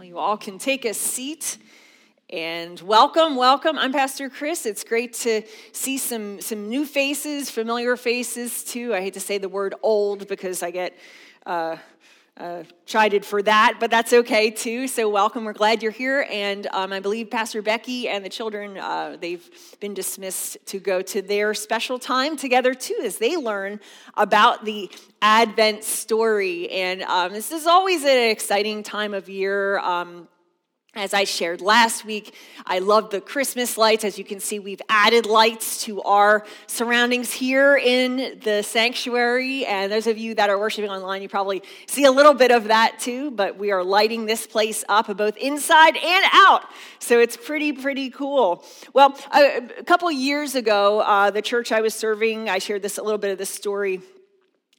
Well, you all can take a seat. And welcome, welcome. I'm Pastor Chris. It's great to see some, some new faces, familiar faces too. I hate to say the word old because I get uh, uh, chided for that, but that's okay too. So, welcome. We're glad you're here. And um, I believe Pastor Becky and the children, uh, they've been dismissed to go to their special time together too as they learn about the Advent story. And um, this is always an exciting time of year. Um, as I shared last week, I love the Christmas lights. As you can see, we've added lights to our surroundings here in the sanctuary. And those of you that are worshiping online, you probably see a little bit of that too. But we are lighting this place up both inside and out. So it's pretty, pretty cool. Well, a, couple years ago, uh, the church I was serving, I shared this a little bit of this story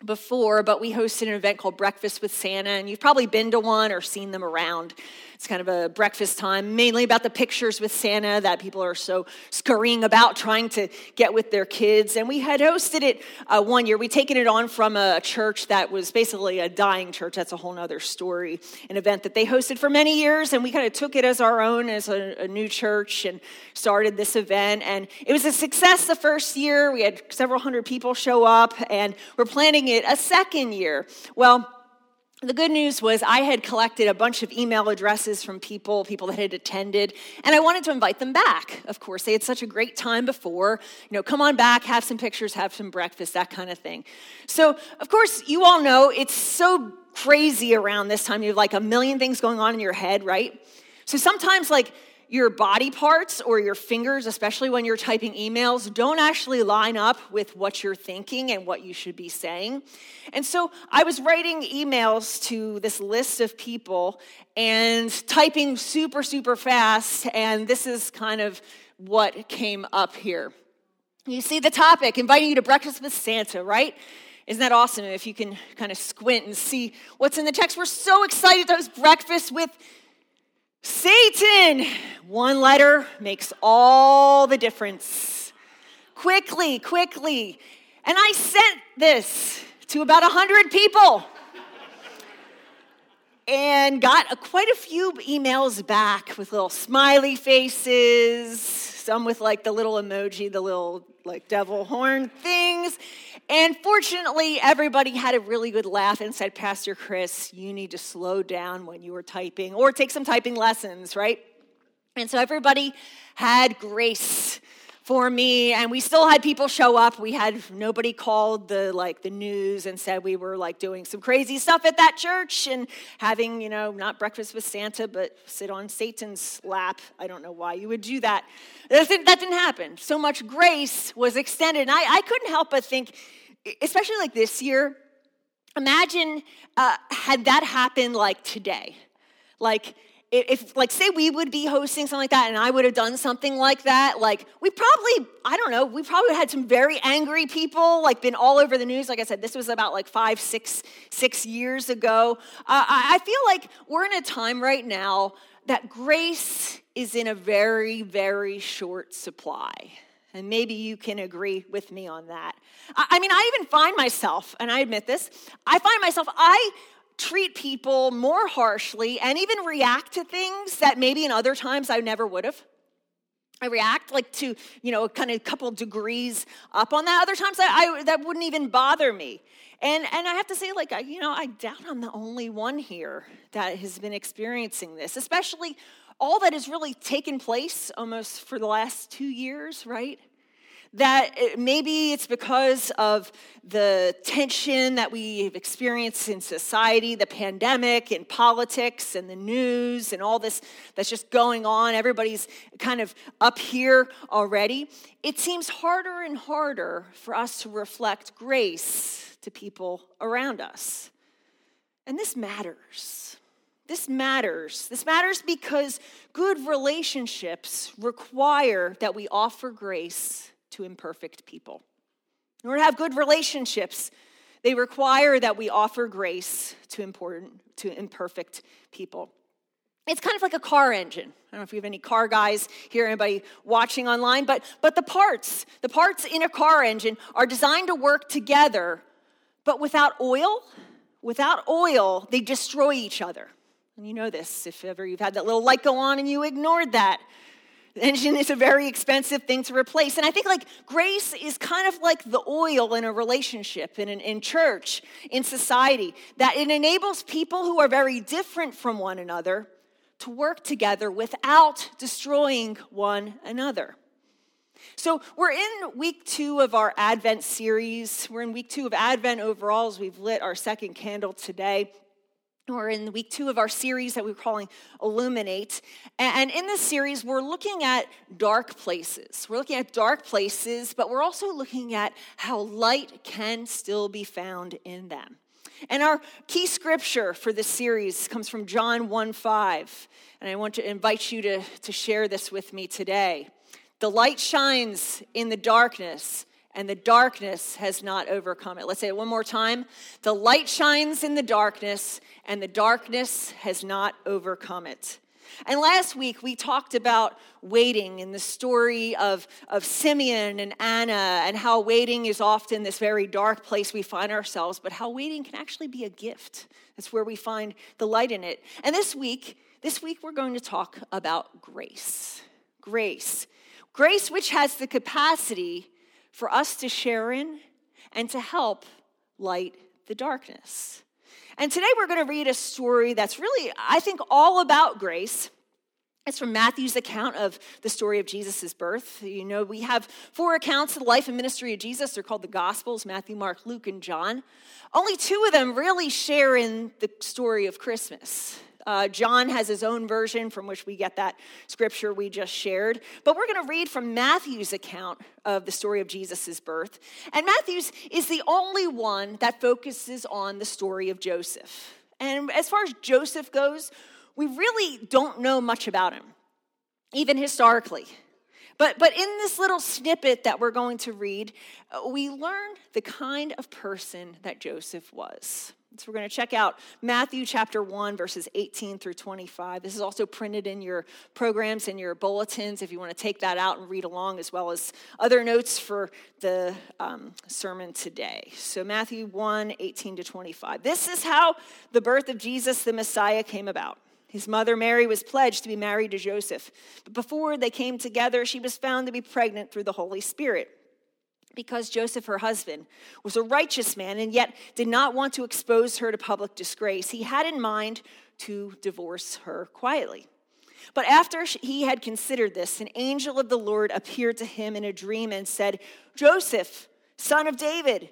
before, but we hosted an event called Breakfast with Santa, and you've probably been to one or seen them around. It's kind of a breakfast time, mainly about the pictures with Santa that people are so scurrying about trying to get with their kids. And we had hosted it uh, one year. We'd taken it on from a church that was basically a dying church. That's a whole other story. An event that they hosted for many years, and we kind of took it as our own, as a, a new church, and started this event. And it was a success the first year. We had several hundred people show up, and we're planning it a second year. Well, the good news was I had collected a bunch of email addresses from people, people that had attended, and I wanted to invite them back. Of course, they had such a great time before. You know, come on back, have some pictures, have some breakfast, that kind of thing. So, of course, you all know it's so crazy around this time. You have like a million things going on in your head, right? So sometimes, like, your body parts or your fingers, especially when you're typing emails, don't actually line up with what you're thinking and what you should be saying. And so I was writing emails to this list of people and typing super, super fast, and this is kind of what came up here. You see the topic, inviting you to breakfast with Santa, right? Isn't that awesome if you can kind of squint and see what's in the text? We're so excited to host breakfast with Satan, one letter makes all the difference. Quickly, quickly. And I sent this to about 100 people and got a, quite a few emails back with little smiley faces, some with like the little emoji, the little like devil horn things. And fortunately, everybody had a really good laugh and said, Pastor Chris, you need to slow down when you were typing or take some typing lessons, right? And so everybody had grace for me and we still had people show up. We had nobody called the like the news and said we were like doing some crazy stuff at that church and having you know not breakfast with santa but sit on satan's lap. I don't know why you would do that. That didn't, that didn't happen. So much grace was extended. And I, I couldn't help but think especially like this year imagine uh, had that happened like today. Like if like say we would be hosting something like that and i would have done something like that like we probably i don't know we probably had some very angry people like been all over the news. Like i said this was about like five six six years ago. Uh, I, feel like we're in a time right now that grace is in a very very short supply and maybe you can agree with me on that. I mean, I even find myself, and I admit this, I find myself, I treat people more harshly and even react to things that maybe in other times I never would have. I react like to, you know, kind of a couple degrees up on that. Other times I, I, that wouldn't even bother me. And, and I have to say, like, I, you know, I doubt I'm the only one here that has been experiencing this, especially all that has really taken place almost for the last two years, right? that maybe it's because of the tension that we've experienced in society, the pandemic and politics and the news and all this that's just going on. Everybody's kind of up here already. It seems harder and harder for us to reflect grace to people around us. And this matters. This matters. This matters because good relationships require that we offer grace to imperfect people. In order to have good relationships, they require that we offer grace to important to imperfect people. It's kind of like a car engine. I don't know if we have any car guys here, anybody watching online, but, but the parts, the parts in a car engine are designed to work together, but without oil, without oil, they destroy each other. And you know this if ever you've had that little light go on and you ignored that. The engine is a very expensive thing to replace. And I think like grace is kind of like the oil in a relationship, in, an, in church, in society, that it enables people who are very different from one another to work together without destroying one another. So, we're in week two of our Advent series. We're in week two of Advent overall as we've lit our second candle today. We're in week two of our series that we're calling Illuminate. And in this series, we're looking at dark places. We're looking at dark places, but we're also looking at how light can still be found in them. And our key scripture for this series comes from John 1 5. And I want to invite you to, to share this with me today. The light shines in the darkness, and the darkness has not overcome it. Let's say it one more time. The light shines in the darkness, and the darkness has not overcome it. And last week we talked about waiting in the story of, of Simeon and Anna, and how waiting is often this very dark place we find ourselves, but how waiting can actually be a gift. That's where we find the light in it. And this week, this week we're going to talk about grace. Grace. Grace, which has the capacity for us to share in and to help light the darkness. And today we're going to read a story that's really, I think, all about grace. It's from Matthew's account of the story of Jesus' birth. You know, we have four accounts of the life and ministry of Jesus. They're called the Gospels Matthew, Mark, Luke, and John. Only two of them really share in the story of Christmas. Uh, John has his own version from which we get that scripture we just shared. But we're going to read from Matthew's account of the story of Jesus' birth. And Matthew's is the only one that focuses on the story of Joseph. And as far as Joseph goes, we really don't know much about him, even historically. But, but in this little snippet that we're going to read, uh, we learn the kind of person that Joseph was. So we're going to check out Matthew chapter 1, verses 18 through 25. This is also printed in your programs and your bulletins if you want to take that out and read along, as well as other notes for the um, sermon today. So, Matthew 1, 18 to 25. This is how the birth of Jesus the Messiah came about. His mother Mary was pledged to be married to Joseph, but before they came together, she was found to be pregnant through the Holy Spirit because Joseph, her husband, was a righteous man and yet did not want to expose her to public disgrace, he had in mind to divorce her quietly. But after he had considered this, an angel of the Lord appeared to him in a dream and said, Joseph, son of David,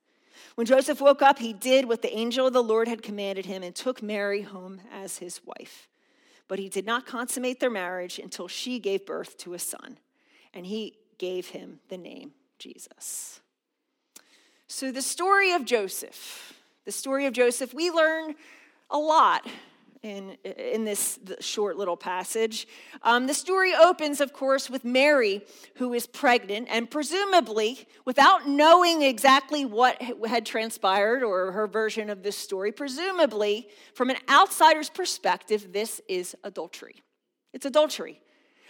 When Joseph woke up, he did what the angel of the Lord had commanded him and took Mary home as his wife. But he did not consummate their marriage until she gave birth to a son, and he gave him the name Jesus. So, the story of Joseph, the story of Joseph, we learn a lot in, in this short little passage. Um, the story opens, of course, with Mary, who is pregnant, and presumably, without knowing exactly what had transpired or her version of this story, presumably, from an outsider's perspective, this is adultery. It's adultery.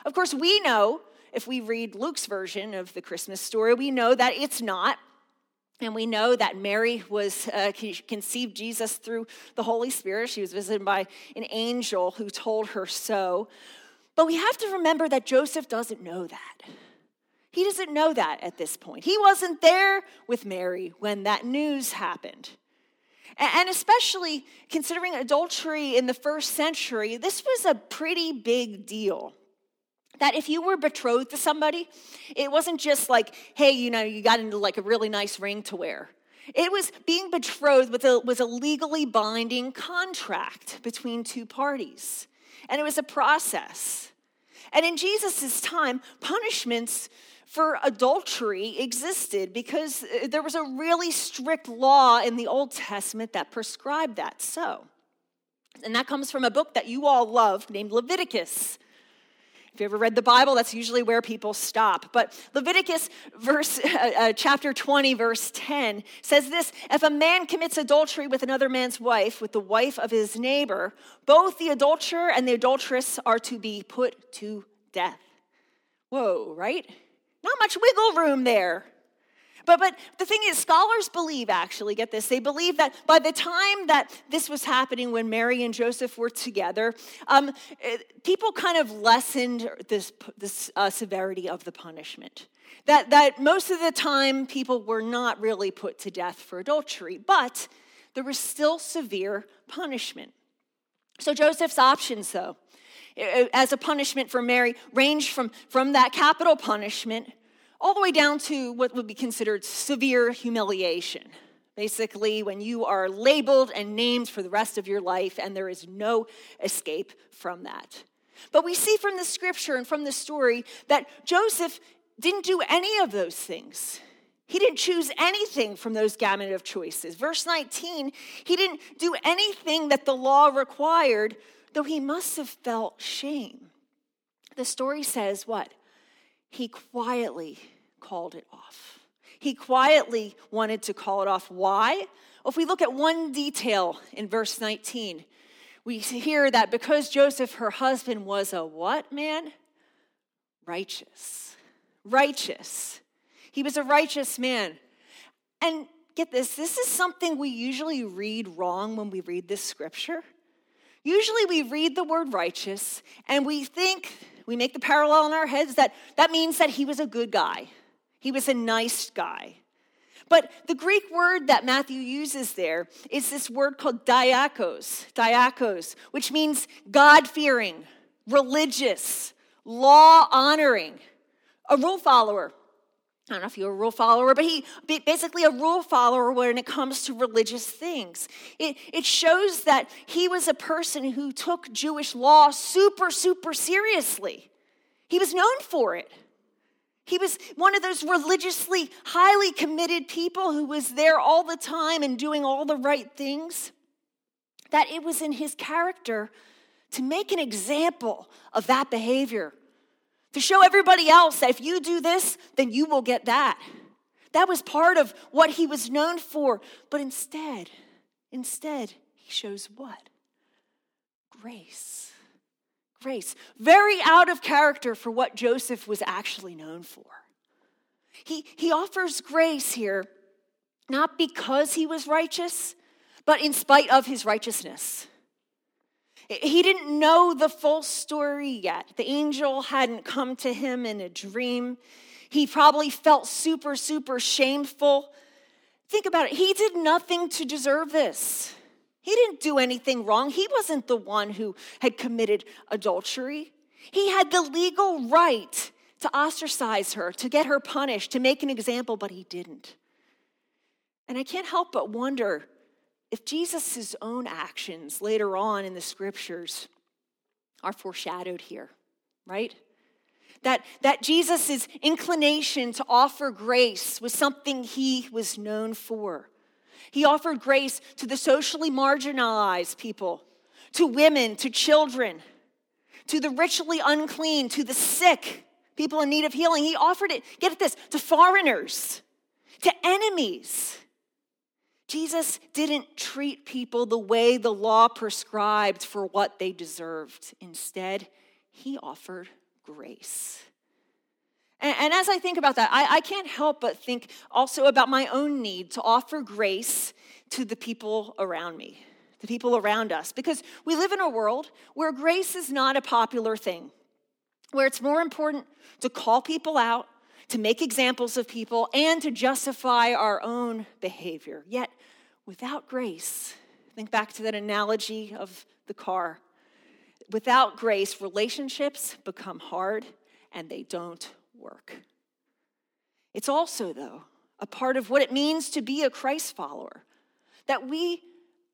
Of course, we know if we read Luke's version of the Christmas story, we know that it's not. And we know that Mary was uh, conceived Jesus through the Holy Spirit. She was visited by an angel who told her so. But we have to remember that Joseph doesn't know that. He doesn't know that at this point. He wasn't there with Mary when that news happened. And especially considering adultery in the first century, this was a pretty big deal that if you were betrothed to somebody, it wasn't just like, hey, you know, you got into like a really nice ring to wear. It was being betrothed with a, was a legally binding contract between two parties. And it was a process. And in Jesus' time, punishments for adultery existed because uh, there was a really strict law in the Old Testament that prescribed that so. And that comes from a book that you all love named Leviticus. If you ever read the Bible, that's usually where people stop. But Leviticus verse, uh, uh, chapter 20, verse 10 says this If a man commits adultery with another man's wife, with the wife of his neighbor, both the adulterer and the adulteress are to be put to death. Whoa, right? Not much wiggle room there. But, but the thing is, scholars believe, actually, get this, they believe that by the time that this was happening when Mary and Joseph were together, um, eh, people kind of lessened this, this uh, severity of the punishment. That, that most of the time people were not really put to death for adultery, but there was still severe punishment. So Joseph's options, though, eh, as a punishment for Mary, ranged from, from that capital punishment all the way down to what would be considered severe humiliation. Basically, when you are labeled and named for the rest of your life, and there is no escape from that. But we see from the scripture and from the story that Joseph didn't do any of those things. He didn't choose anything from those gamut of choices. Verse 19, he didn't do anything that the law required, though he must have felt shame. The story says what? He quietly called it off. He quietly wanted to call it off. Why? Well, if we look at one detail in verse 19, we hear that because Joseph, her husband, was a what man? Righteous. Righteous. He was a righteous man. And get this, this is something we usually read wrong when we read this scripture. Usually we read the word righteous and we think, we make the parallel in our heads that that means that he was a good guy. He was a nice guy. But the Greek word that Matthew uses there is this word called dikaios, dikaios, which means God fearing, religious, law honoring, a rule follower. I don't know if you're a rule follower, but he basically a rule follower when it comes to religious things. It, it shows that he was a person who took Jewish law super, super seriously. He was known for it. He was one of those religiously highly committed people who was there all the time and doing all the right things. That it was in his character to make an example of that behavior, to show everybody else that if you do this, then you will get that. That was part of what he was known for. But instead, instead, he shows what? Grace grace, very out of character for what Joseph was actually known for. He, he offers grace here, not because he was righteous, but in spite of his righteousness. He didn't know the full story yet. The angel hadn't come to him in a dream. He probably felt super, super shameful. Think about it. He did nothing to deserve this. He didn't do anything wrong. He wasn't the one who had committed adultery. He had the legal right to ostracize her, to get her punished, to make an example, but he didn't. And I can't help but wonder if Jesus' own actions later on in the scriptures are foreshadowed here, right? That, that Jesus' inclination to offer grace was something he was known for. He offered grace to the socially marginalized people, to women, to children, to the ritually unclean, to the sick, people in need of healing. He offered it, get this, to foreigners, to enemies. Jesus didn't treat people the way the law prescribed for what they deserved. Instead, he offered grace. And, and as I think about that, I, I can't help but think also about my own need to offer grace to the people around me, the people around us, because we live in a world where grace is not a popular thing, where it's more important to call people out, to make examples of people, and to justify our own behavior. Yet, without grace, think back to that analogy of the car. Without grace, relationships become hard and they don't work. It's also, though, a part of what it means to be a Christ follower that we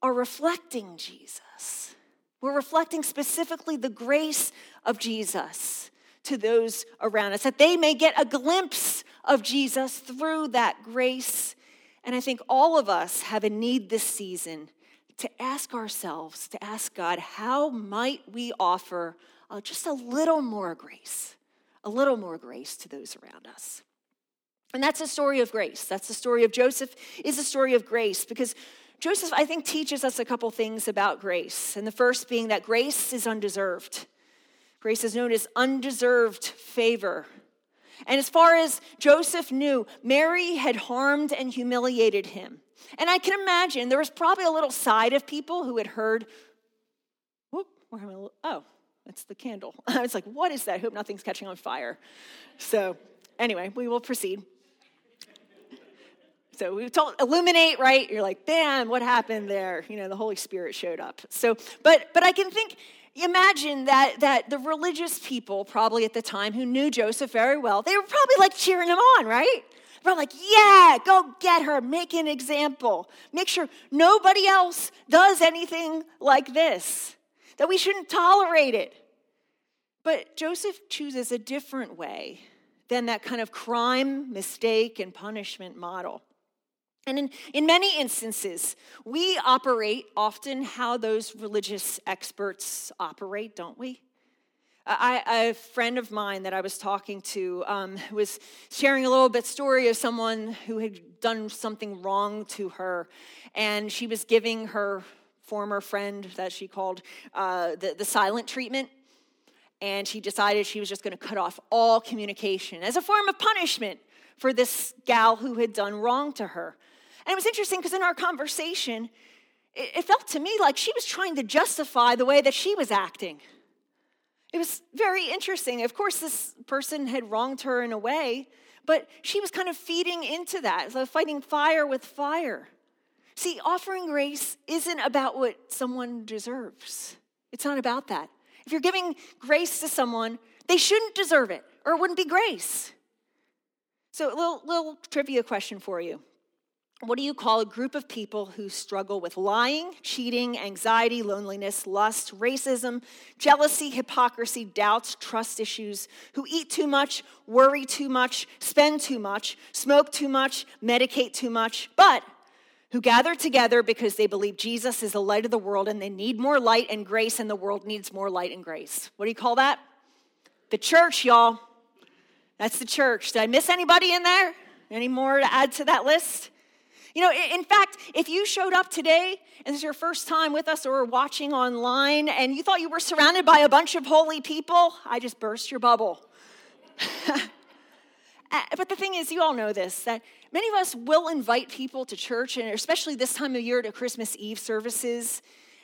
are reflecting Jesus. We're reflecting specifically the grace of Jesus to those around us, that they may get a glimpse of Jesus through that grace. And I think all of us have a need this season to ask ourselves, to ask God, how might we offer uh, just a little more grace, a little more grace to those around us. And that's a story of grace. That's the story of Joseph, is a story of grace because Joseph, I think, teaches us a couple things about grace. And the first being that grace is undeserved. Grace is known as undeserved favor. And as far as Joseph knew, Mary had harmed and humiliated him. And I can imagine there was probably a little side of people who had heard, whoop, oh, that's the candle. I was like, what is that? I hope nothing's catching on fire. So, anyway, we will proceed. So we told illuminate, right? You're like, bam, what happened there? You know, the Holy Spirit showed up. So, but but I can think, imagine that that the religious people probably at the time who knew Joseph very well, they were probably like cheering him on, right? They're like, yeah, go get her, make an example. Make sure nobody else does anything like this, that we shouldn't tolerate it. But Joseph chooses a different way than that kind of crime, mistake, and punishment model. And in, in many instances, we operate often how those religious experts operate, don't we? I, a friend of mine that I was talking to um, was sharing a little bit story of someone who had done something wrong to her, and she was giving her former friend that she called uh, the, the silent treatment, and she decided she was just going to cut off all communication as a form of punishment for this gal who had done wrong to her. And it was interesting because in our conversation, it, it felt to me like she was trying to justify the way that she was acting. It was very interesting. Of course, this person had wronged her in a way, but she was kind of feeding into that, so fighting fire with fire. See, offering grace isn't about what someone deserves. It's not about that. If you're giving grace to someone, they shouldn't deserve it, or it wouldn't be grace. So, a little, little trivia question for you what do you call a group of people who struggle with lying, cheating, anxiety, loneliness, lust, racism, jealousy, hypocrisy, doubts, trust issues, who eat too much, worry too much, spend too much, smoke too much, medicate too much, but who gather together because they believe Jesus is the light of the world and they need more light and grace, and the world needs more light and grace? What do you call that? The church, y'all. That's the church. Did I miss anybody in there? Any more to add to that list? You know, in fact, if you showed up today and this is your first time with us or watching online and you thought you were surrounded by a bunch of holy people, I just burst your bubble. Uh, but the thing is, you all know this that many of us will invite people to church, and especially this time of year to Christmas Eve services.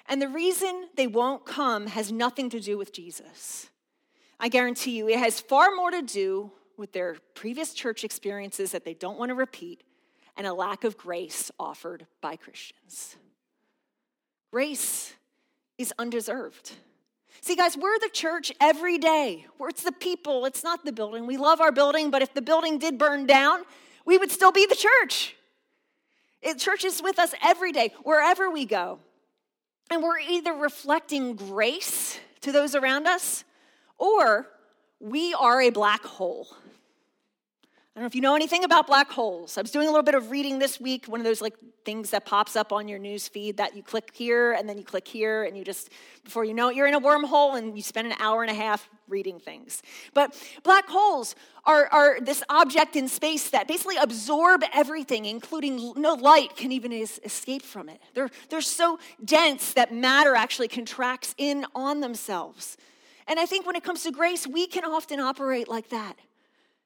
And the reason they won't come has nothing to do with Jesus. I guarantee you, it has far more to do with their previous church experiences that they don't want to repeat and a lack of grace offered by Christians. Grace is undeserved. See, guys, we're the church every day. It's the people, it's not the building. We love our building, but if the building did burn down, we would still be the church. It, church is with us every day, wherever we go. And we're either reflecting grace to those around us or we are a black hole. I don't know if you know anything about black holes. I was doing a little bit of reading this week, one of those like things that pops up on your news feed that you click here and then you click here and you just before you know it you're in a wormhole and you spend an hour and a half reading things. But black holes are, are this object in space that basically absorb everything, including no light can even escape from it. They're, they're so dense that matter actually contracts in on themselves. And I think when it comes to grace, we can often operate like that.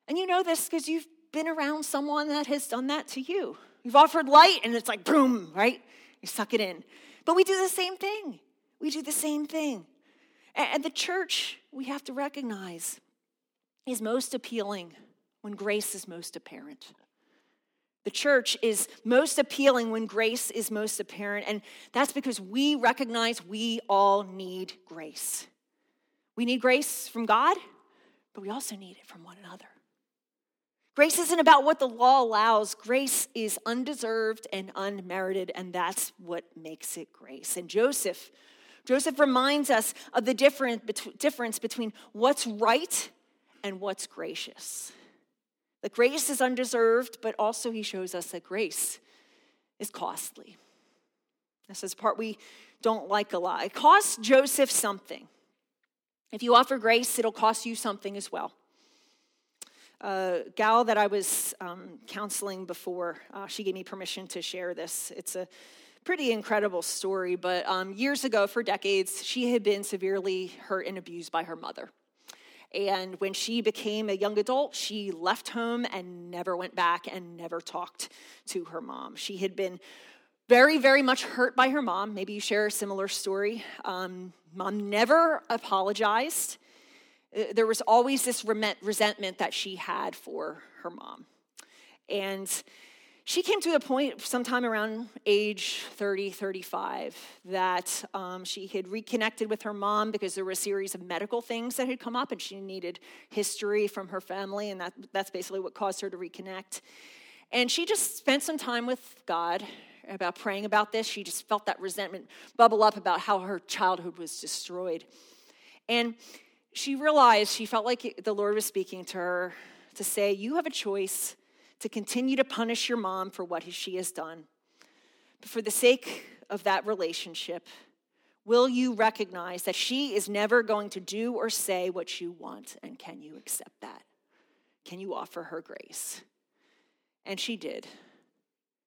And you know this because you've been around someone that has done that to you. You've offered light and it's like boom, right? You suck it in. But we do the same thing. We do the same thing. And the church, we have to recognize, is most appealing when grace is most apparent. The church is most appealing when grace is most apparent, and that's because we recognize we all need grace. We need grace from God, but we also need it from one another. Grace isn't about what the law allows. Grace is undeserved and unmerited, and that's what makes it grace. And Joseph, Joseph reminds us of the difference between what's right and what's gracious. The grace is undeserved, but also he shows us that grace is costly. This is part we don't like a lot. It costs Joseph something. If you offer grace, it'll cost you something as well. A gal that I was um, counseling before, uh, she gave me permission to share this. It's a pretty incredible story, but um, years ago, for decades, she had been severely hurt and abused by her mother. And when she became a young adult, she left home and never went back and never talked to her mom. She had been very, very much hurt by her mom. Maybe you share a similar story. Um, mom never apologized. Uh, there was always this resentment that she had for her mom. And she came to a point sometime around age 30, 35 that um, she had reconnected with her mom because there were a series of medical things that had come up and she needed history from her family, and that, that's basically what caused her to reconnect. And she just spent some time with God about praying about this. She just felt that resentment bubble up about how her childhood was destroyed. And she realized, she felt like the Lord was speaking to her to say, You have a choice to continue to punish your mom for what she has done. But for the sake of that relationship, will you recognize that she is never going to do or say what you want? And can you accept that? Can you offer her grace? And she did.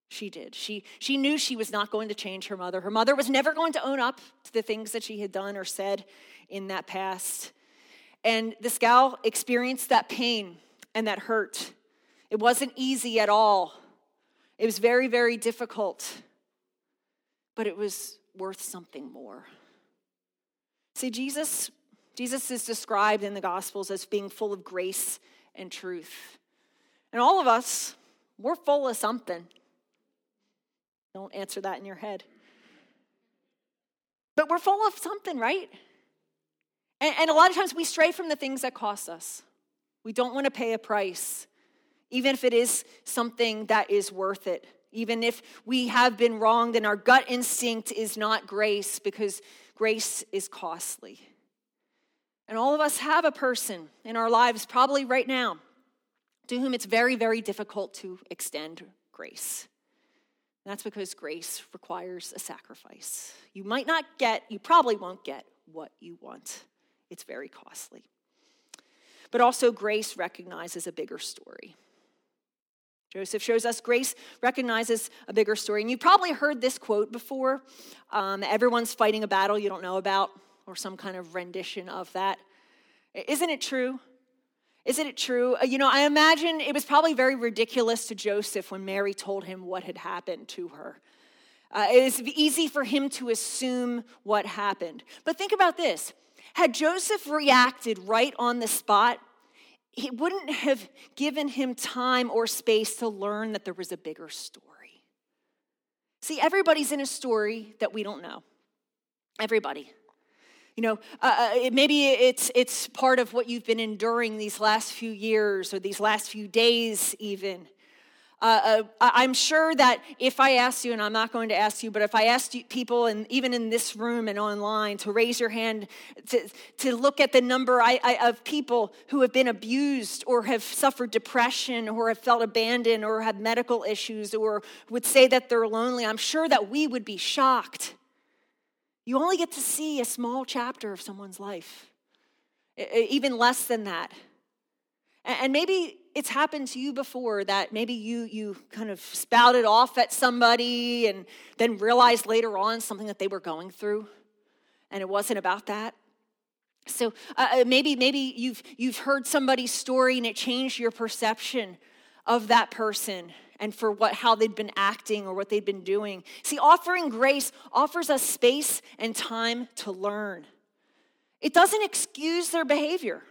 She did. She, she knew she was not going to change her mother. Her mother was never going to own up to the things that she had done or said in that past. And this gal experienced that pain and that hurt. It wasn't easy at all. It was very, very difficult, but it was worth something more. See, Jesus, Jesus is described in the Gospels as being full of grace and truth. And all of us, we're full of something. Don't answer that in your head. But we're full of something, right? And, and a lot of times we stray from the things that cost us. We don't want to pay a price, even if it is something that is worth it. Even if we have been wronged and our gut instinct is not grace, because grace is costly. And all of us have a person in our lives, probably right now, to whom it's very, very difficult to extend grace. that's because grace requires a sacrifice. You might not get, you probably won't get what you want it's very costly. But also, grace recognizes a bigger story. Joseph shows us grace recognizes a bigger story. And you've probably heard this quote before um, everyone's fighting a battle you don't know about, or some kind of rendition of that. Isn't it true? Isn't it true? Uh, you know, I imagine it was probably very ridiculous to Joseph when Mary told him what had happened to her. Uh, it is easy for him to assume what happened. But think about this had Joseph reacted right on the spot, it wouldn't have given him time or space to learn that there was a bigger story. See, everybody's in a story that we don't know. Everybody. You know, uh, uh maybe it's, it's part of what you've been enduring these last few years or these last few days, even. Uh, uh, I'm sure that if I asked you, and I'm not going to ask you, but if I asked you, people, and even in this room and online, to raise your hand to, to look at the number I, I, of people who have been abused or have suffered depression or have felt abandoned or have medical issues or would say that they're lonely, I'm sure that we would be shocked. You only get to see a small chapter of someone's life, even less than that. And maybe it's happened to you before that maybe you you kind of spouted off at somebody and then realized later on something that they were going through and it wasn't about that? So uh, uh, maybe maybe you've you've heard somebody's story and it changed your perception of that person and for what how they'd been acting or what they'd been doing. See offering grace offers us space and time to learn. It doesn't excuse their behavior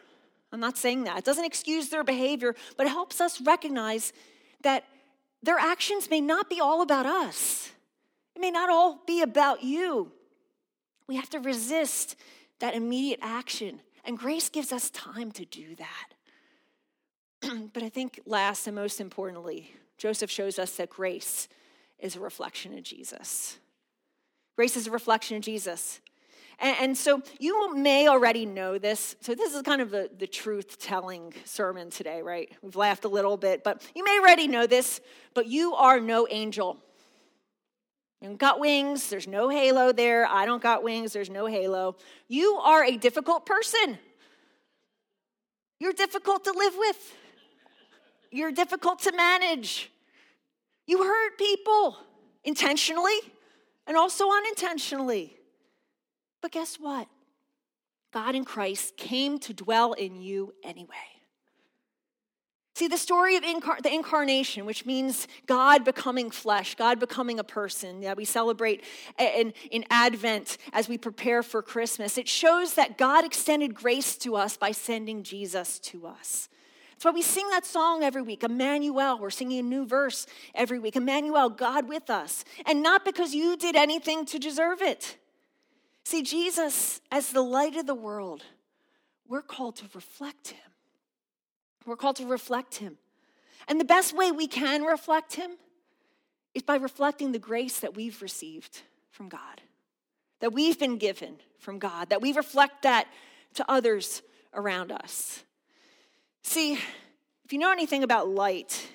I'm not saying that. It doesn't excuse their behavior, but it helps us recognize that their actions may not be all about us. It may not all be about you. We have to resist that immediate action, and grace gives us time to do that. but I think last and most importantly, Joseph shows us that grace is a reflection of Jesus. Grace is a reflection of Jesus. And, and, so you may already know this. So this is kind of the, the truth telling sermon today, right? We've laughed a little bit, but you may already know this, but you are no angel. You got wings, there's no halo there. I don't got wings, there's no halo. You are a difficult person. You're difficult to live with. You're difficult to manage. You hurt people intentionally and also unintentionally. But guess what? God in Christ came to dwell in you anyway. See, the story of incar- the incarnation, which means God becoming flesh, God becoming a person that we celebrate in, in Advent as we prepare for Christmas, it shows that God extended grace to us by sending Jesus to us. That's why we sing that song every week, Emmanuel. We're singing a new verse every week, Emmanuel, God with us. And not because you did anything to deserve it. See, Jesus, as the light of the world, we're called to reflect him. We're called to reflect him. And the best way we can reflect him is by reflecting the grace that we've received from God, that we've been given from God, that we reflect that to others around us. See, if you know anything about light,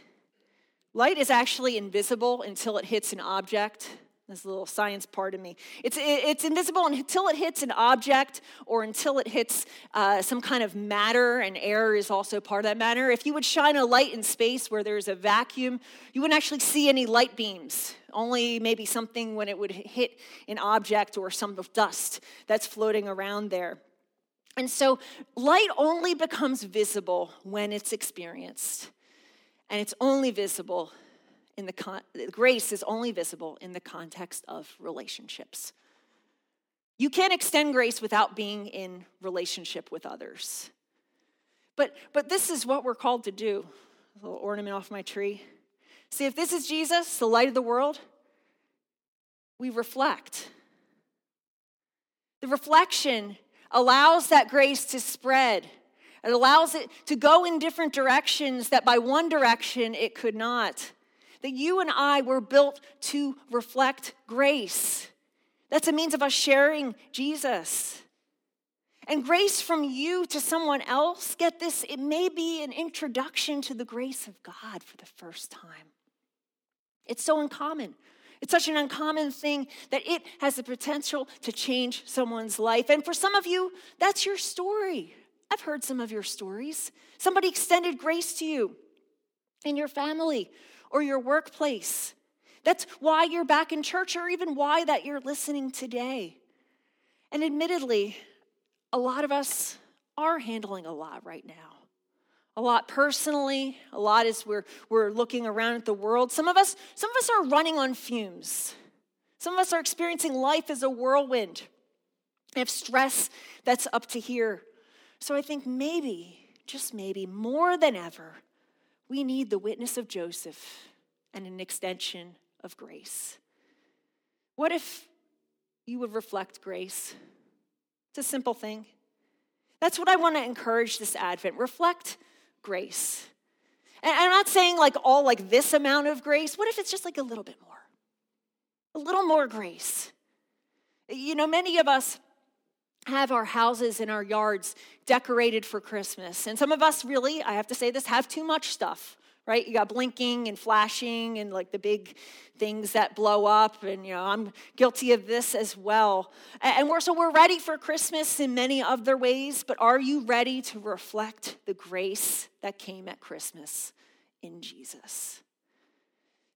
light is actually invisible until it hits an object this little science part of me. It's, it's invisible until it hits an object or until it hits uh, some kind of matter, and air is also part of that matter. If you would shine a light in space where there's a vacuum, you wouldn't actually see any light beams, only maybe something when it would hit an object or some dust that's floating around there. And so light only becomes visible when it's experienced, and it's only visible in the con- grace is only visible in the context of relationships. You can't extend grace without being in relationship with others. But but this is what we're called to do. A little ornament off my tree. See, if this is Jesus, the light of the world, we reflect. The reflection allows that grace to spread. It allows it to go in different directions that by one direction it could not that you and I were built to reflect grace. That's a means of us sharing Jesus. And grace from you to someone else, get this, it may be an introduction to the grace of God for the first time. It's so uncommon. It's such an uncommon thing that it has the potential to change someone's life. And for some of you, that's your story. I've heard some of your stories. Somebody extended grace to you in your family or your workplace. That's why you're back in church or even why that you're listening today. And admittedly, a lot of us are handling a lot right now. A lot personally, a lot as we're, we're looking around at the world. Some of us, some of us are running on fumes. Some of us are experiencing life as a whirlwind. We have stress that's up to here. So I think maybe, just maybe, more than ever, we need the witness of Joseph and an extension of grace. What if you would reflect grace? It's a simple thing. That's what I want to encourage this Advent. Reflect grace. And I'm not saying like all like this amount of grace. What if it's just like a little bit more? A little more grace. You know, many of us have our houses and our yards decorated for Christmas. And some of us really, I have to say this, have too much stuff, right? You got blinking and flashing and like the big things that blow up. And, you know, I'm guilty of this as well. And we're, so we're ready for Christmas in many other ways, but are you ready to reflect the grace that came at Christmas in Jesus?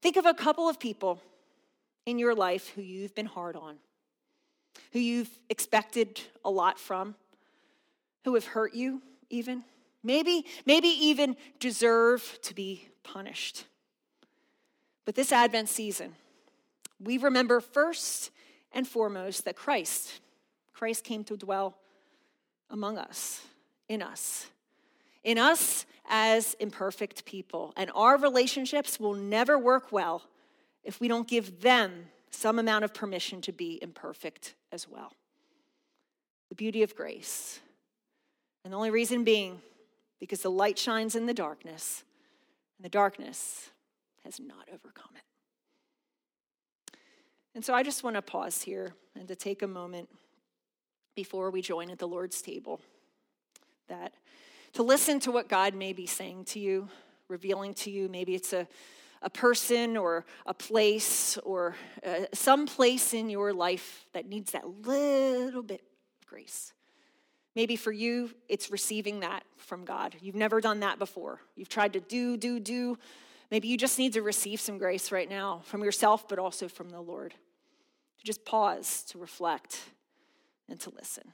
Think of a couple of people in your life who you've been hard on who you've expected a lot from, who have hurt you even, maybe, maybe even deserve to be punished. But this Advent season, we remember first and foremost that Christ, Christ came to dwell among us, in us, in us as imperfect people. And our relationships will never work well if we don't give them some amount of permission to be imperfect as well. The beauty of grace. And the only reason being because the light shines in the darkness, and the darkness has not overcome it. And so I just want to pause here and to take a moment before we join at the Lord's table that to listen to what God may be saying to you, revealing to you. Maybe it's a a person or a place or uh, some place in your life that needs that little bit of grace. Maybe for you, it's receiving that from God. You've never done that before. You've tried to do, do, do. Maybe you just need to receive some grace right now from yourself, but also from the Lord. To just pause, to reflect, and to listen.